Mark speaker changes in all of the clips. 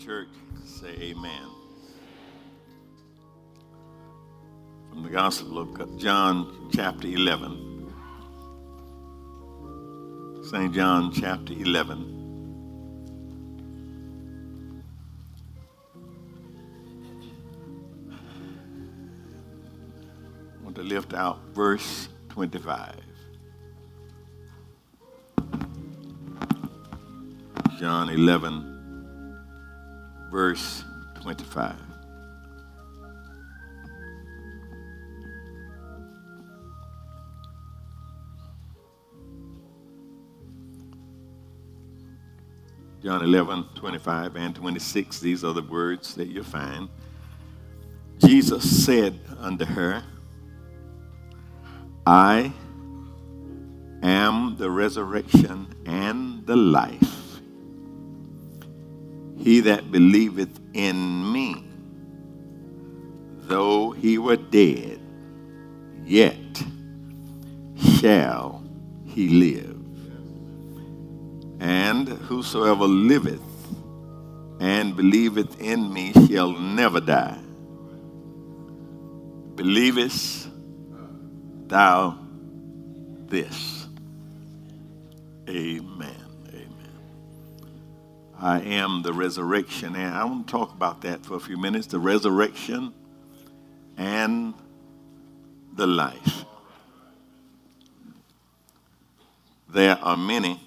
Speaker 1: church say amen. From the Gospel of John, chapter 11. St. John, chapter 11. I want to lift out verse 25. John 11, verse 25. John 11, 25 and 26, these are the words that you find. Jesus said unto her, I am the resurrection and the life. He that believeth in me, though he were dead, yet shall he live. And whosoever liveth and believeth in me shall never die. Believest thou this? Amen. I am the resurrection. And I want to talk about that for a few minutes the resurrection and the life. There are many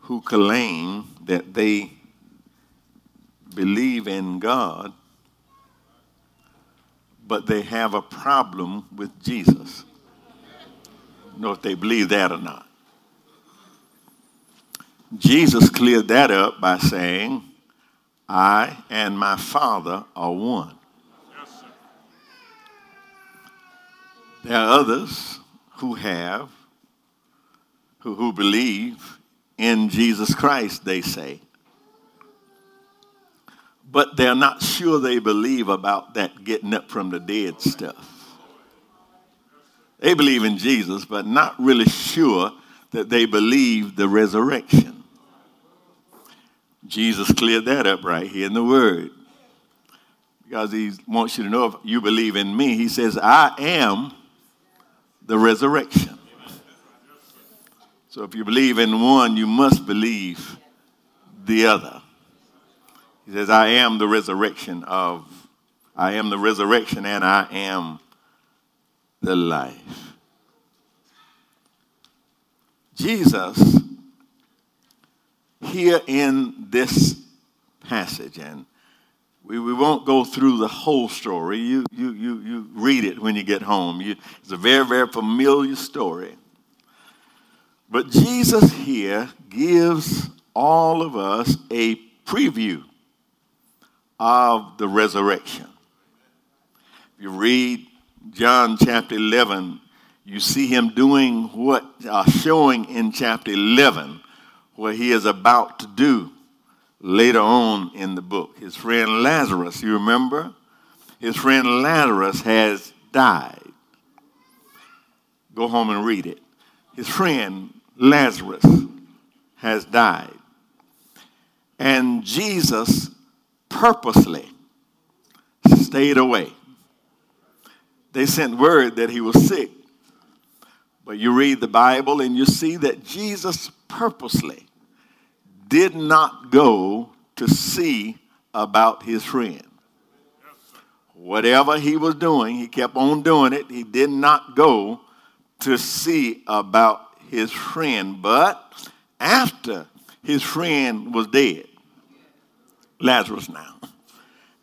Speaker 1: who claim that they believe in God, but they have a problem with Jesus. know if they believe that or not. Jesus cleared that up by saying, I and my Father are one. Yes, there are others who have, who, who believe in Jesus Christ, they say. But they're not sure they believe about that getting up from the dead stuff. They believe in Jesus, but not really sure that they believe the resurrection. Jesus cleared that up right here in the Word. Because he wants you to know if you believe in me, he says, I am the resurrection. So if you believe in one, you must believe the other. He says, I am the resurrection of, I am the resurrection and I am the life. Jesus here in this passage, and we, we won't go through the whole story. You, you, you, you read it when you get home. You, it's a very, very familiar story. But Jesus here gives all of us a preview of the resurrection. If you read John chapter 11, you see him doing what, uh, showing in chapter 11 what he is about to do later on in the book. His friend Lazarus, you remember? His friend Lazarus has died. Go home and read it. His friend Lazarus has died. And Jesus purposely stayed away. They sent word that he was sick. But you read the Bible and you see that Jesus purposely did not go to see about his friend. Whatever he was doing, he kept on doing it. He did not go to see about his friend. But after his friend was dead, Lazarus now,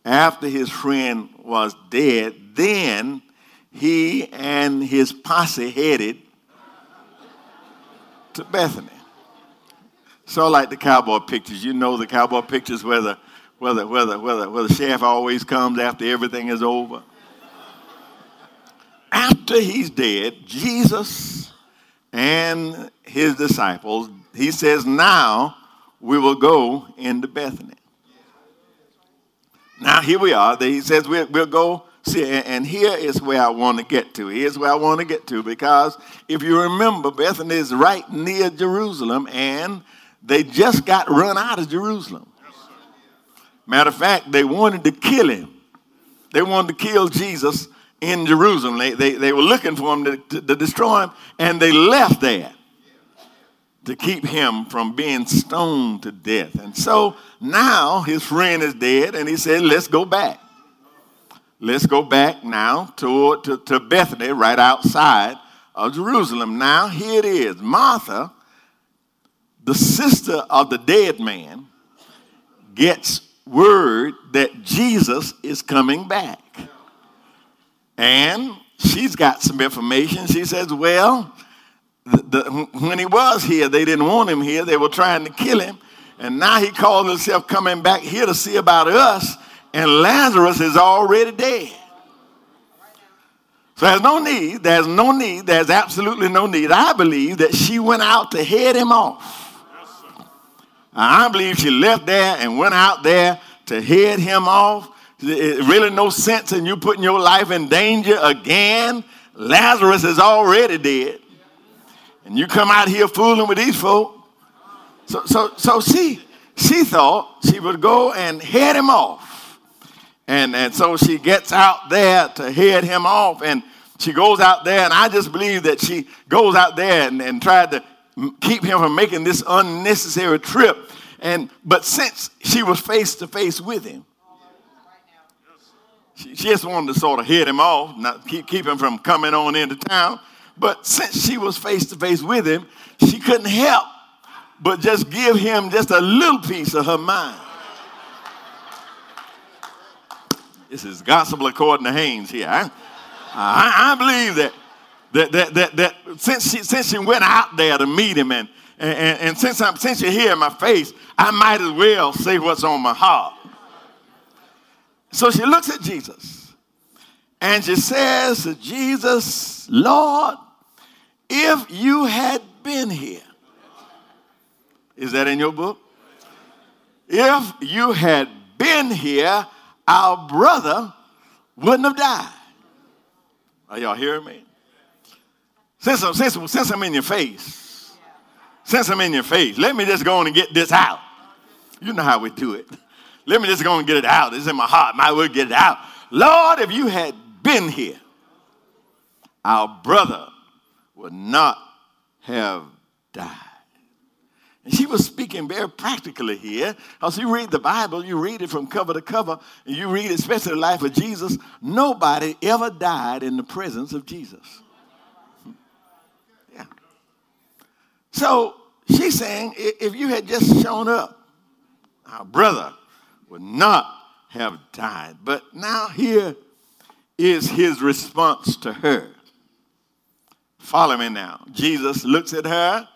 Speaker 1: after his friend was dead, then he and his posse headed to Bethany. So like the cowboy pictures. You know the cowboy pictures where the, where the, where the, where the, where the chef always comes after everything is over. After he's dead, Jesus and his disciples, he says, now we will go into Bethany. Now here we are. He says we'll, we'll go see, and here is where I want to get to. Here's where I want to get to because if you remember, Bethany is right near Jerusalem, and they just got run out of Jerusalem. Matter of fact, they wanted to kill him. They wanted to kill Jesus in Jerusalem. They, they, they were looking for him to, to, to destroy him, and they left there to keep him from being stoned to death. And so now his friend is dead, and he said, Let's go back. Let's go back now to, to, to Bethany, right outside of Jerusalem. Now, here it is Martha, the sister of the dead man, gets word that Jesus is coming back. And she's got some information. She says, Well, the, the, when he was here, they didn't want him here. They were trying to kill him. And now he calls himself coming back here to see about us. And Lazarus is already dead. So there's no need, there's no need, there's absolutely no need. I believe that she went out to head him off. I believe she left there and went out there to head him off. It really no sense in you putting your life in danger again. Lazarus is already dead. And you come out here fooling with these folk. So, so, so she, she thought she would go and head him off. And, and so she gets out there to head him off. And she goes out there, and I just believe that she goes out there and, and tried to keep him from making this unnecessary trip. And but since she was face to face with him, she, she just wanted to sort of head him off, not keep, keep him from coming on into town. But since she was face to face with him, she couldn't help but just give him just a little piece of her mind. This is gospel according to Haynes here. I, I, believe that, that, that, that, that since, she, since she went out there to meet him and, and, and since, I'm, since you're here in my face, I might as well say what's on my heart. So she looks at Jesus and she says to Jesus, Lord, if you had been here, is that in your book? If you had been here, our brother wouldn't have died. Are y'all hearing me? Since I'm, since, since I'm in your face, since I'm in your face, let me just go on and get this out. You know how we do it. Let me just go and get it out. It's in my heart. My word, get it out. Lord, if you had been here, our brother would not have died. She was speaking very practically here. Because you read the Bible, you read it from cover to cover, and you read especially the life of Jesus. Nobody ever died in the presence of Jesus. Yeah. So she's saying if you had just shown up, our brother would not have died. But now here is his response to her. Follow me now. Jesus looks at her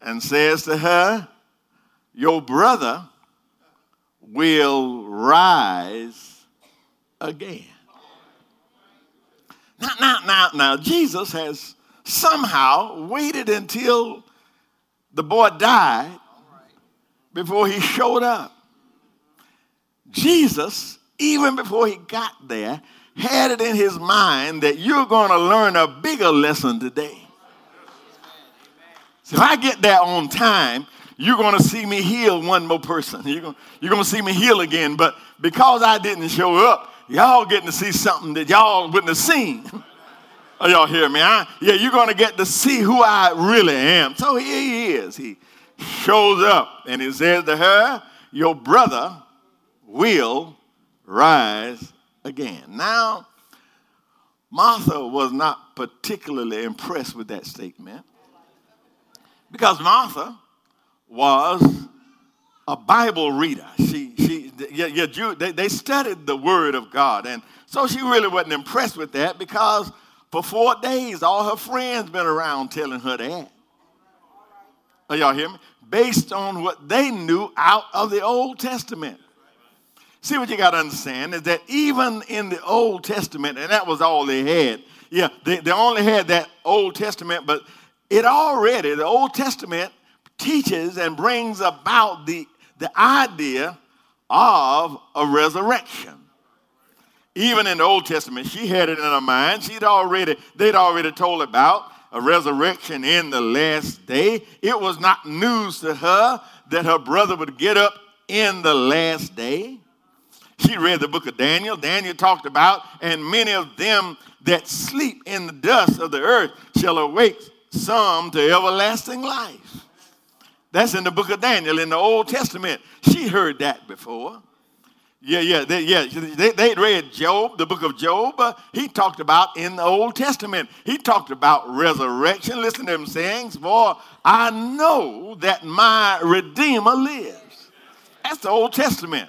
Speaker 1: and says to her, Your brother will rise again. Now, now, now, now, Jesus has somehow waited until the boy died before he showed up. Jesus, even before he got there, had it in his mind that you're going to learn a bigger lesson today. If I get there on time, you're going to see me heal one more person. You're going, you're going to see me heal again. But because I didn't show up, y'all getting to see something that y'all wouldn't have seen. Are y'all hear me? Huh? Yeah, you're going to get to see who I really am. So here he is. He shows up and he says to her, Your brother will rise again. Now, Martha was not particularly impressed with that statement because Martha was a Bible reader. She, she, yeah, yeah, Jew, they, they studied the Word of God, and so she really wasn't impressed with that because for four days all her friends been around telling her that. Are y'all hear me? Based on what they knew out of the Old Testament. See, what you got to understand is that even in the Old Testament, and that was all they had. Yeah, they, they only had that Old Testament, but it already, the Old Testament teaches and brings about the, the idea of a resurrection. Even in the Old Testament, she had it in her mind. She'd already, they'd already told about a resurrection in the last day. It was not news to her that her brother would get up in the last day. She read the book of Daniel. Daniel talked about, and many of them that sleep in the dust of the earth shall awake some to everlasting life. That's in the book of Daniel in the Old Testament. She heard that before. Yeah, yeah, they, yeah. They, they read Job, the book of Job. Uh, he talked about in the Old Testament. He talked about resurrection. Listen to them sayings. For I know that my Redeemer lives. That's the Old Testament.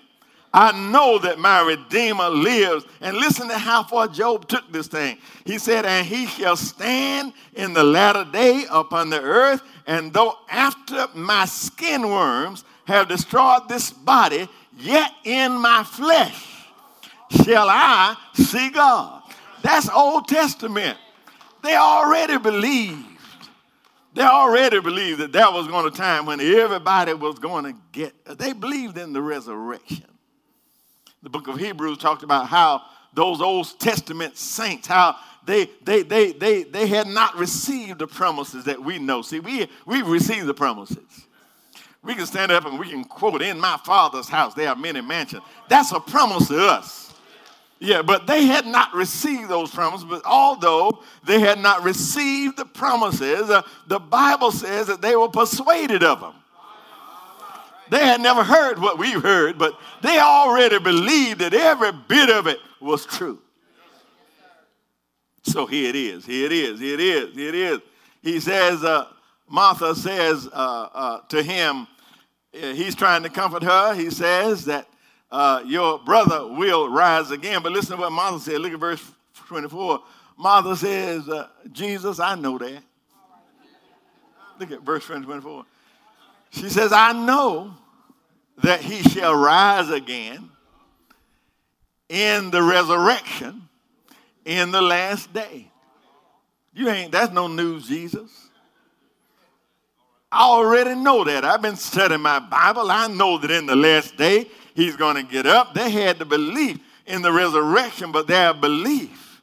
Speaker 1: I know that my Redeemer lives. And listen to how far Job took this thing. He said, And he shall stand in the latter day upon the earth, and though after my skin worms have destroyed this body, yet in my flesh shall I see God. That's Old Testament. They already believed. They already believed that there was going to time when everybody was going to get, they believed in the resurrection. The book of Hebrews talked about how those Old Testament saints, how they, they, they, they, they had not received the promises that we know. See, we, we received the promises. We can stand up and we can quote, In my father's house there are many mansions. That's a promise to us. Yeah, but they had not received those promises. But although they had not received the promises, uh, the Bible says that they were persuaded of them. They had never heard what we've heard, but they already believed that every bit of it was true. So here it is. Here it is. Here it is. Here it is. He says, uh, Martha says uh, uh, to him, uh, he's trying to comfort her. He says that uh, your brother will rise again. But listen to what Martha said. Look at verse 24. Martha says, uh, Jesus, I know that. Look at verse 24. She says, I know that he shall rise again in the resurrection in the last day. You ain't, that's no news, Jesus. I already know that. I've been studying my Bible. I know that in the last day he's going to get up. They had the belief in the resurrection, but their belief,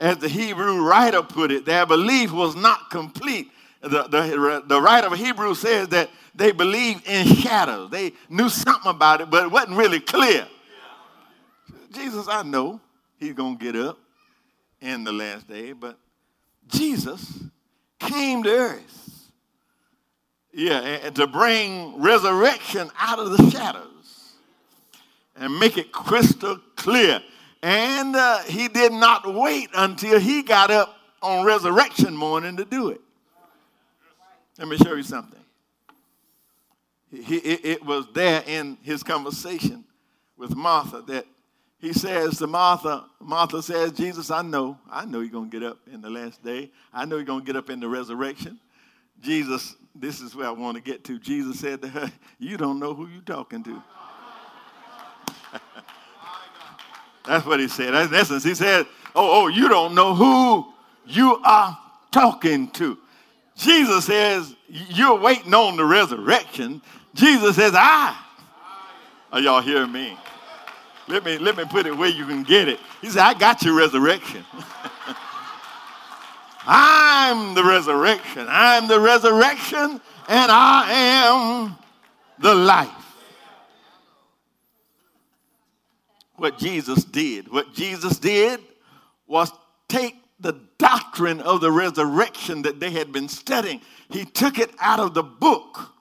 Speaker 1: as the Hebrew writer put it, their belief was not complete. The, the, the writer of Hebrew says that they believed in shadows. They knew something about it, but it wasn't really clear. Jesus, I know he's going to get up in the last day, but Jesus came to earth yeah, and to bring resurrection out of the shadows and make it crystal clear. And uh, he did not wait until he got up on resurrection morning to do it. Let me show you something. He, it, it was there in his conversation with Martha that he says to Martha, Martha says, Jesus, I know, I know you're going to get up in the last day. I know you're going to get up in the resurrection. Jesus this is where I want to get to. Jesus said to her, You don't know who you're talking to. That's what he said. In essence, he said, Oh, oh, you don't know who you are talking to. Jesus says, You're waiting on the resurrection. Jesus says, I. Are y'all hearing me? Let me, let me put it where you can get it. He said, I got your resurrection. I'm the resurrection. I'm the resurrection, and I am the life. What Jesus did, what Jesus did was take the doctrine of the resurrection that they had been studying, he took it out of the book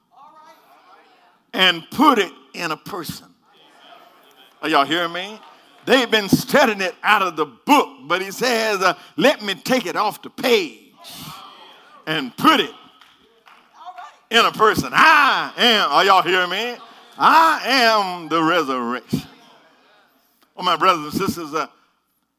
Speaker 1: and put it in a person. Are y'all hearing me? They've been studying it out of the book, but he says, uh, let me take it off the page and put it in a person. I am, are y'all hearing me? I am the resurrection. Oh, my brothers and sisters, uh,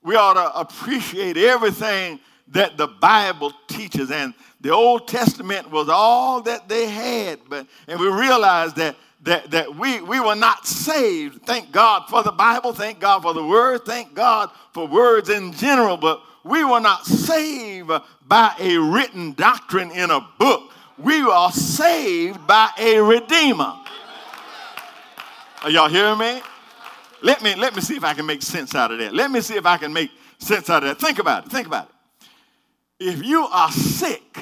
Speaker 1: we ought to appreciate everything that the Bible teaches. And the Old Testament was all that they had. But, and we realize that that, that we, we were not saved. Thank God for the Bible. Thank God for the Word. Thank God for words in general. But we were not saved by a written doctrine in a book. We are saved by a Redeemer. Are y'all hearing me? Let me, let me see if I can make sense out of that. Let me see if I can make sense out of that. Think about it. Think about it. if you are sick,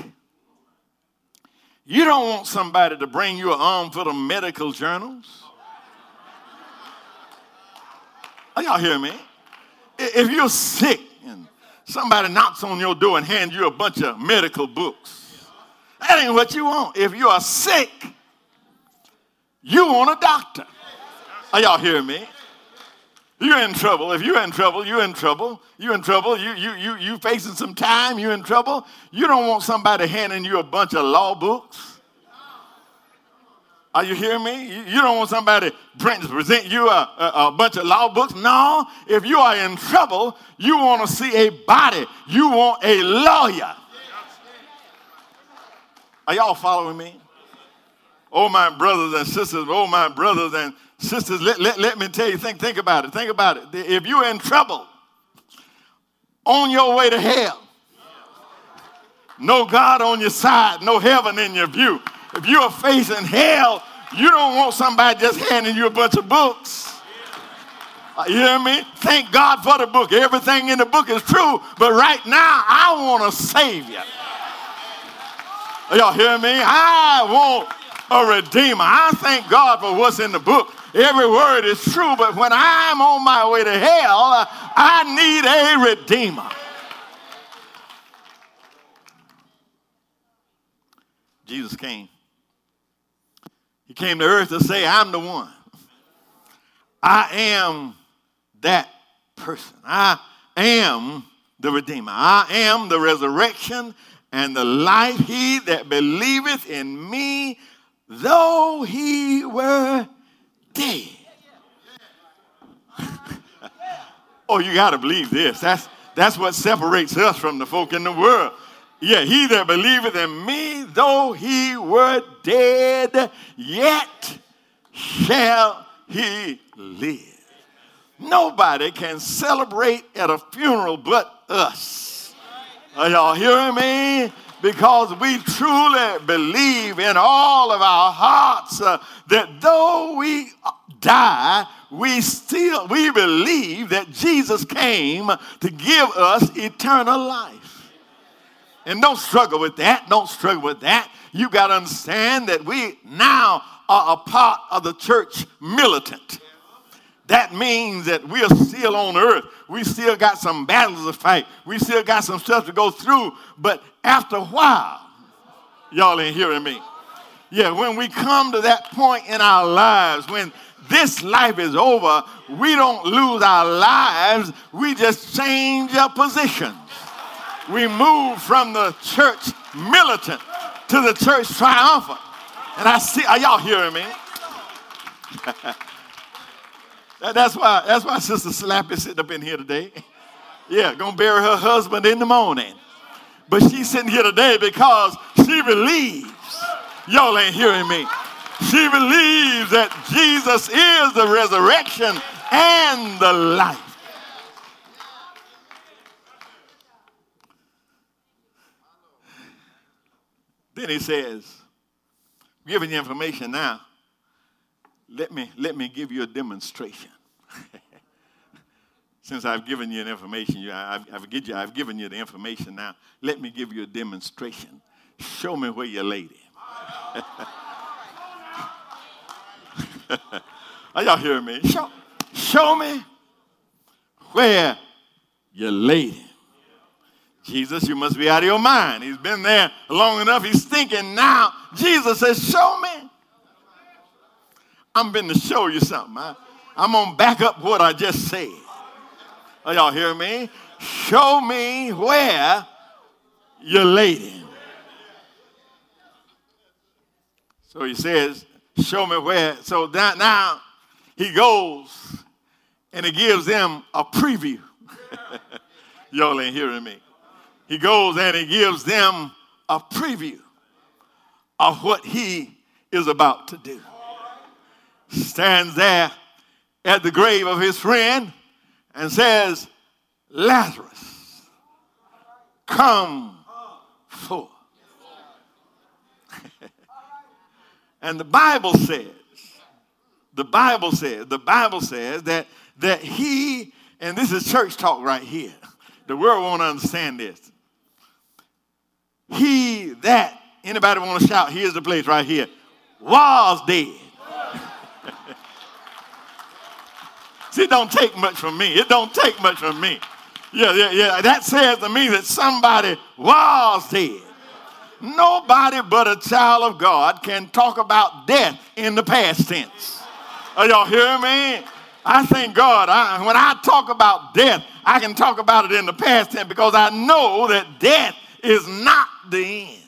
Speaker 1: you don't want somebody to bring you an armful of medical journals. Are y'all hear me? If you're sick and somebody knocks on your door and hands you a bunch of medical books, that ain't what you want. If you are sick, you want a doctor. Are y'all hearing me? You're in trouble. If you're in trouble, you're in trouble. You're in trouble. You, you, you, you facing some time. You're in trouble. You don't want somebody handing you a bunch of law books. Are you hearing me? You don't want somebody present you a, a, a, bunch of law books. No, if you are in trouble, you want to see a body. You want a lawyer. Are y'all following me? Oh, my brothers and sisters, oh, my brothers and sisters, let, let, let me tell you, think, think about it. Think about it. If you're in trouble, on your way to hell, no God on your side, no heaven in your view. If you are facing hell, you don't want somebody just handing you a bunch of books. Uh, you hear me? Thank God for the book. Everything in the book is true, but right now I want a Savior. Y'all hear me? I want a Redeemer. I thank God for what's in the book. Every word is true, but when I'm on my way to hell, uh, I need a Redeemer. Jesus came he came to earth to say, I'm the one. I am that person. I am the Redeemer. I am the resurrection and the life. He that believeth in me, though he were dead. oh, you got to believe this. That's, that's what separates us from the folk in the world. Yeah, he that believeth in me, though he were dead, yet shall he live. Nobody can celebrate at a funeral but us. Are y'all hearing me? Because we truly believe in all of our hearts uh, that though we die, we still we believe that Jesus came to give us eternal life. And don't struggle with that. Don't struggle with that. You got to understand that we now are a part of the church militant. That means that we are still on earth. We still got some battles to fight. We still got some stuff to go through. But after a while, y'all ain't hearing me. Yeah, when we come to that point in our lives, when this life is over, we don't lose our lives, we just change our position we move from the church militant to the church triumphant. And I see, are y'all hearing me? that's why that's why Sister Slappy sitting up in here today. Yeah, gonna bury her husband in the morning. But she's sitting here today because she believes. Y'all ain't hearing me. She believes that Jesus is the resurrection and the life. Then he says, giving you information now, let me, let me give you a demonstration. Since I've given you an information, you, I've, I've, you, I've given you the information now, let me give you a demonstration. Show me where your lady. Are y'all hearing me? Show, show me where your lady. Jesus, you must be out of your mind. He's been there long enough. He's thinking now. Jesus says, Show me. I'm going to show you something. I, I'm going to back up what I just said. Are y'all hear me? Show me where you're lady. So he says, Show me where. So that now he goes and he gives them a preview. y'all ain't hearing me he goes and he gives them a preview of what he is about to do. Stands there at the grave of his friend and says, Lazarus, come forth. and the Bible says, the Bible says, the Bible says that, that he, and this is church talk right here. The world won't understand this he that, anybody want to shout, here's the place right here, was dead. See, it don't take much from me. It don't take much from me. Yeah, yeah, yeah. That says to me that somebody was dead. Nobody but a child of God can talk about death in the past tense. Are y'all hearing me? I thank God. I, when I talk about death, I can talk about it in the past tense because I know that death is not the end.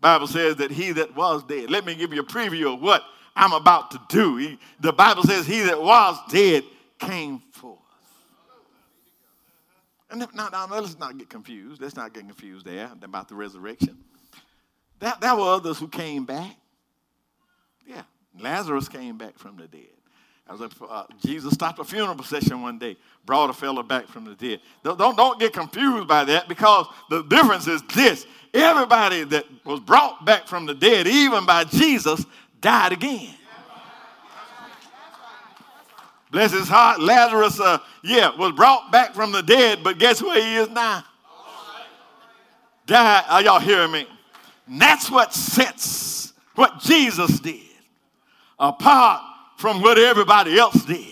Speaker 1: Bible says that he that was dead. Let me give you a preview of what I'm about to do. He, the Bible says he that was dead came forth. And now, now, let's not get confused. Let's not get confused there about the resurrection. That, there were others who came back. Yeah, Lazarus came back from the dead. As a, uh, Jesus stopped a funeral procession one day, brought a fellow back from the dead. Don't, don't, don't get confused by that because the difference is this. Everybody that was brought back from the dead, even by Jesus, died again. Bless his heart. Lazarus, uh, yeah, was brought back from the dead, but guess where he is now? Died. Are y'all hearing me? And that's what sets what Jesus did apart from what everybody else did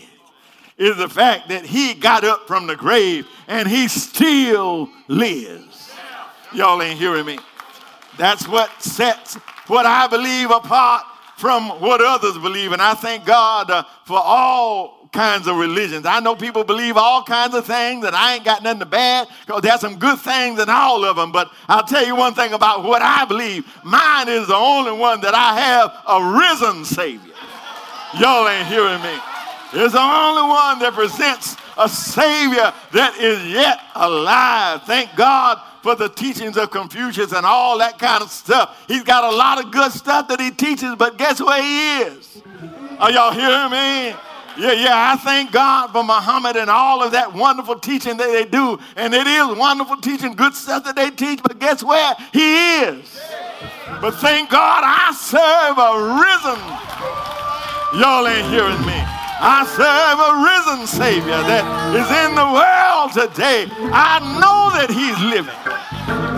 Speaker 1: is the fact that he got up from the grave and he still lives. Y'all ain't hearing me. That's what sets what I believe apart from what others believe. And I thank God uh, for all kinds of religions. I know people believe all kinds of things, and I ain't got nothing to bad because there's some good things in all of them. But I'll tell you one thing about what I believe mine is the only one that I have a risen Savior. Y'all ain't hearing me. It's the only one that presents a Savior that is yet alive. Thank God for the teachings of Confucius and all that kind of stuff. He's got a lot of good stuff that he teaches, but guess where he is? Are y'all hearing me? Yeah, yeah, I thank God for Muhammad and all of that wonderful teaching that they do. And it is wonderful teaching, good stuff that they teach, but guess where? He is. But thank God I serve a risen. Y'all ain't hearing me. I serve a risen Savior that is in the world today. I know that He's living.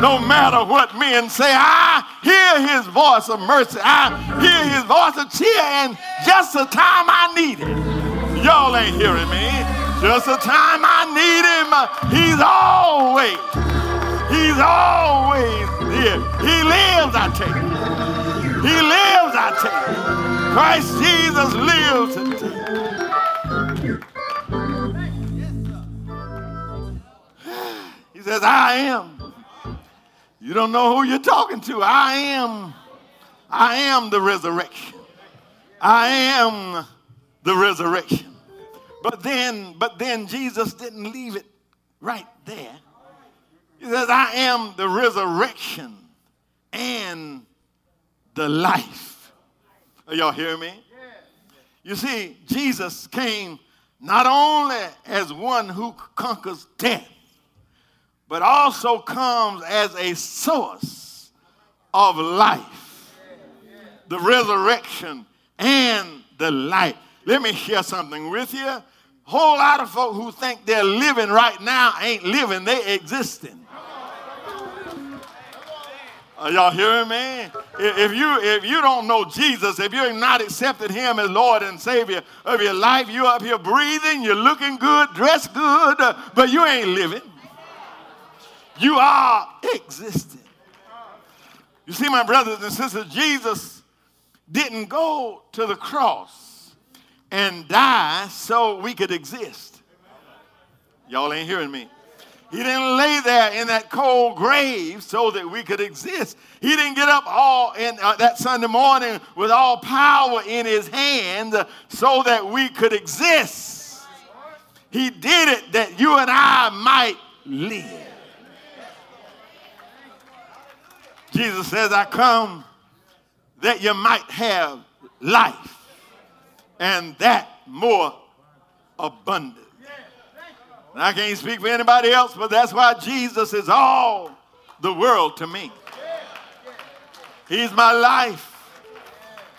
Speaker 1: No matter what men say, I hear His voice of mercy. I hear His voice of cheer, and just the time I need it. Y'all ain't hearing me. Just the time I need Him, uh, He's always, He's always here. He lives, I tell you. He lives, I tell you. Christ Jesus lives today. Says, I am. You don't know who you're talking to. I am. I am the resurrection. I am the resurrection. But then, but then Jesus didn't leave it right there. He says, I am the resurrection and the life. Are y'all hearing me? You see, Jesus came not only as one who conquers death, but also comes as a source of life, the resurrection and the light. Let me share something with you. A whole lot of folk who think they're living right now ain't living, they existing. Are y'all hearing me? If you if you don't know Jesus, if you're not accepted Him as Lord and Savior of your life, you're up here breathing, you're looking good, dressed good, but you ain't living. You are existing. You see, my brothers and sisters, Jesus didn't go to the cross and die so we could exist. Y'all ain't hearing me. He didn't lay there in that cold grave so that we could exist. He didn't get up all in uh, that Sunday morning with all power in his hand so that we could exist. He did it that you and I might live. Jesus says, I come that you might have life and that more abundant. And I can't speak for anybody else, but that's why Jesus is all the world to me. He's my life,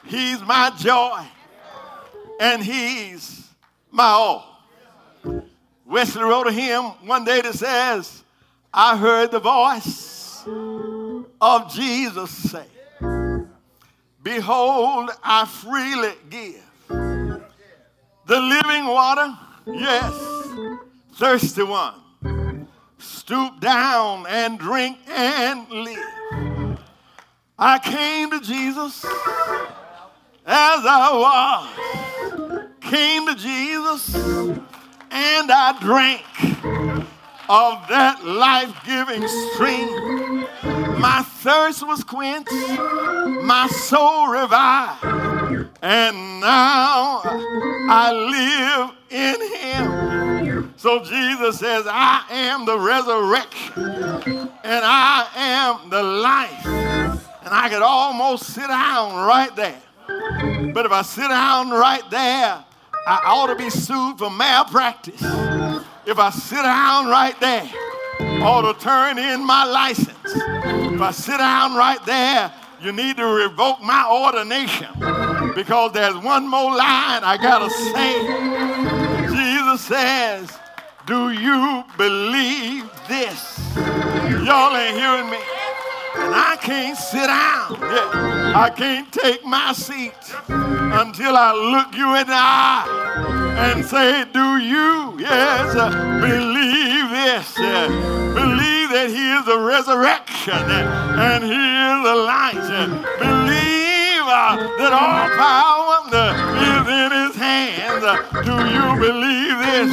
Speaker 1: He's my joy, and He's my all. Wesley wrote a hymn one day that says, I heard the voice of Jesus say, Behold, I freely give the living water, yes, thirsty one. Stoop down and drink and live. I came to Jesus as I was, came to Jesus and I drank of that life giving stream. My thirst was quenched, my soul revived, and now I live in Him. So Jesus says, I am the resurrection, and I am the life. And I could almost sit down right there. But if I sit down right there, I ought to be sued for malpractice. If I sit down right there, ought to turn in my license. If I sit down right there, you need to revoke my ordination because there's one more line I got to say. Jesus says, Do you believe this? Y'all ain't hearing me. And I can't sit down. I can't take my seat until I look you in the eye and say, Do you, yes, believe this? Uh, believe that He is the resurrection uh, and He is the light. Uh, believe uh, that all power uh, is in His hands. do you believe this?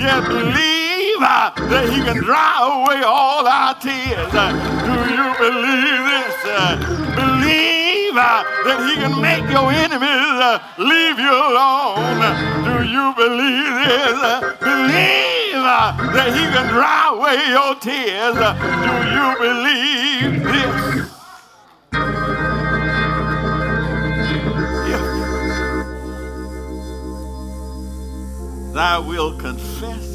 Speaker 1: yeah, believe uh, that he can dry away all our tears. Uh, do you believe this? Uh, believe uh, that he can make your enemies uh, leave you alone. Do you believe this? Uh, believe that he can dry away your tears. do you believe this? Thou will confess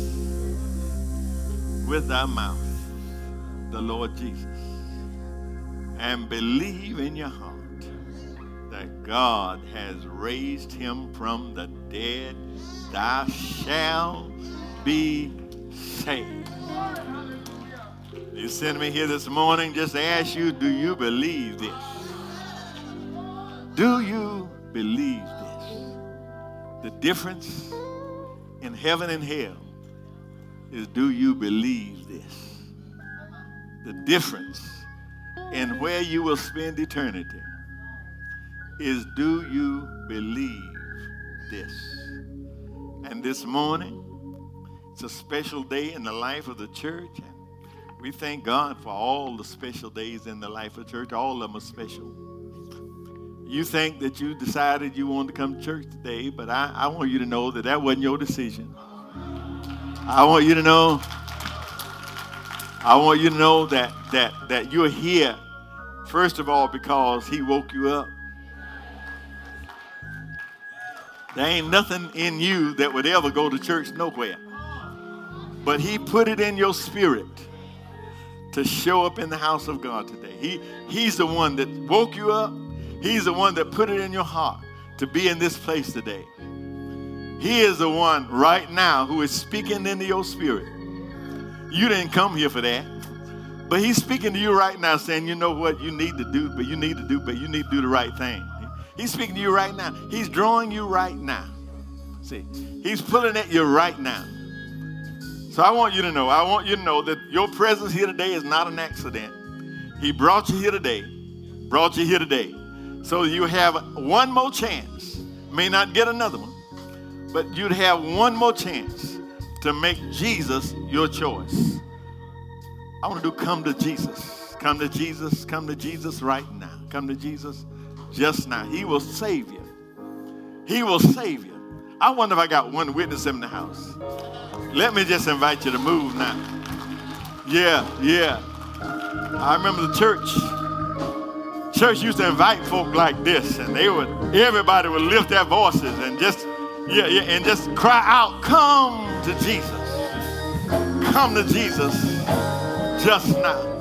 Speaker 1: with thy mouth the Lord Jesus and believe in your heart that God has raised him from the dead, thou shalt be saved. You sent me here this morning just to ask you, do you believe this? Do you believe this? The difference in heaven and hell is do you believe this? The difference in where you will spend eternity is do you believe this? And this morning, it's a special day in the life of the church. And we thank God for all the special days in the life of church. All of them are special. You think that you decided you wanted to come to church today, but I, I want you to know that that wasn't your decision. I want you to know, I want you to know that that that you're here, first of all, because he woke you up. There ain't nothing in you that would ever go to church nowhere. But he put it in your spirit to show up in the house of God today. He, he's the one that woke you up. He's the one that put it in your heart to be in this place today. He is the one right now who is speaking into your spirit. You didn't come here for that. But he's speaking to you right now, saying, you know what you need to do, but you need to do, but you need to do the right thing. He's speaking to you right now. He's drawing you right now. See, he's pulling at you right now. So I want you to know, I want you to know that your presence here today is not an accident. He brought you here today, brought you here today. So you have one more chance. May not get another one but you'd have one more chance to make Jesus your choice. I want to do come to Jesus. Come to Jesus. Come to Jesus right now. Come to Jesus just now. He will save you. He will save you. I wonder if I got one witness in the house. Let me just invite you to move now. Yeah, yeah. I remember the church. Church used to invite folk like this, and they would, everybody would lift their voices and just yeah, yeah, and just cry out, come to Jesus. Come to Jesus just now.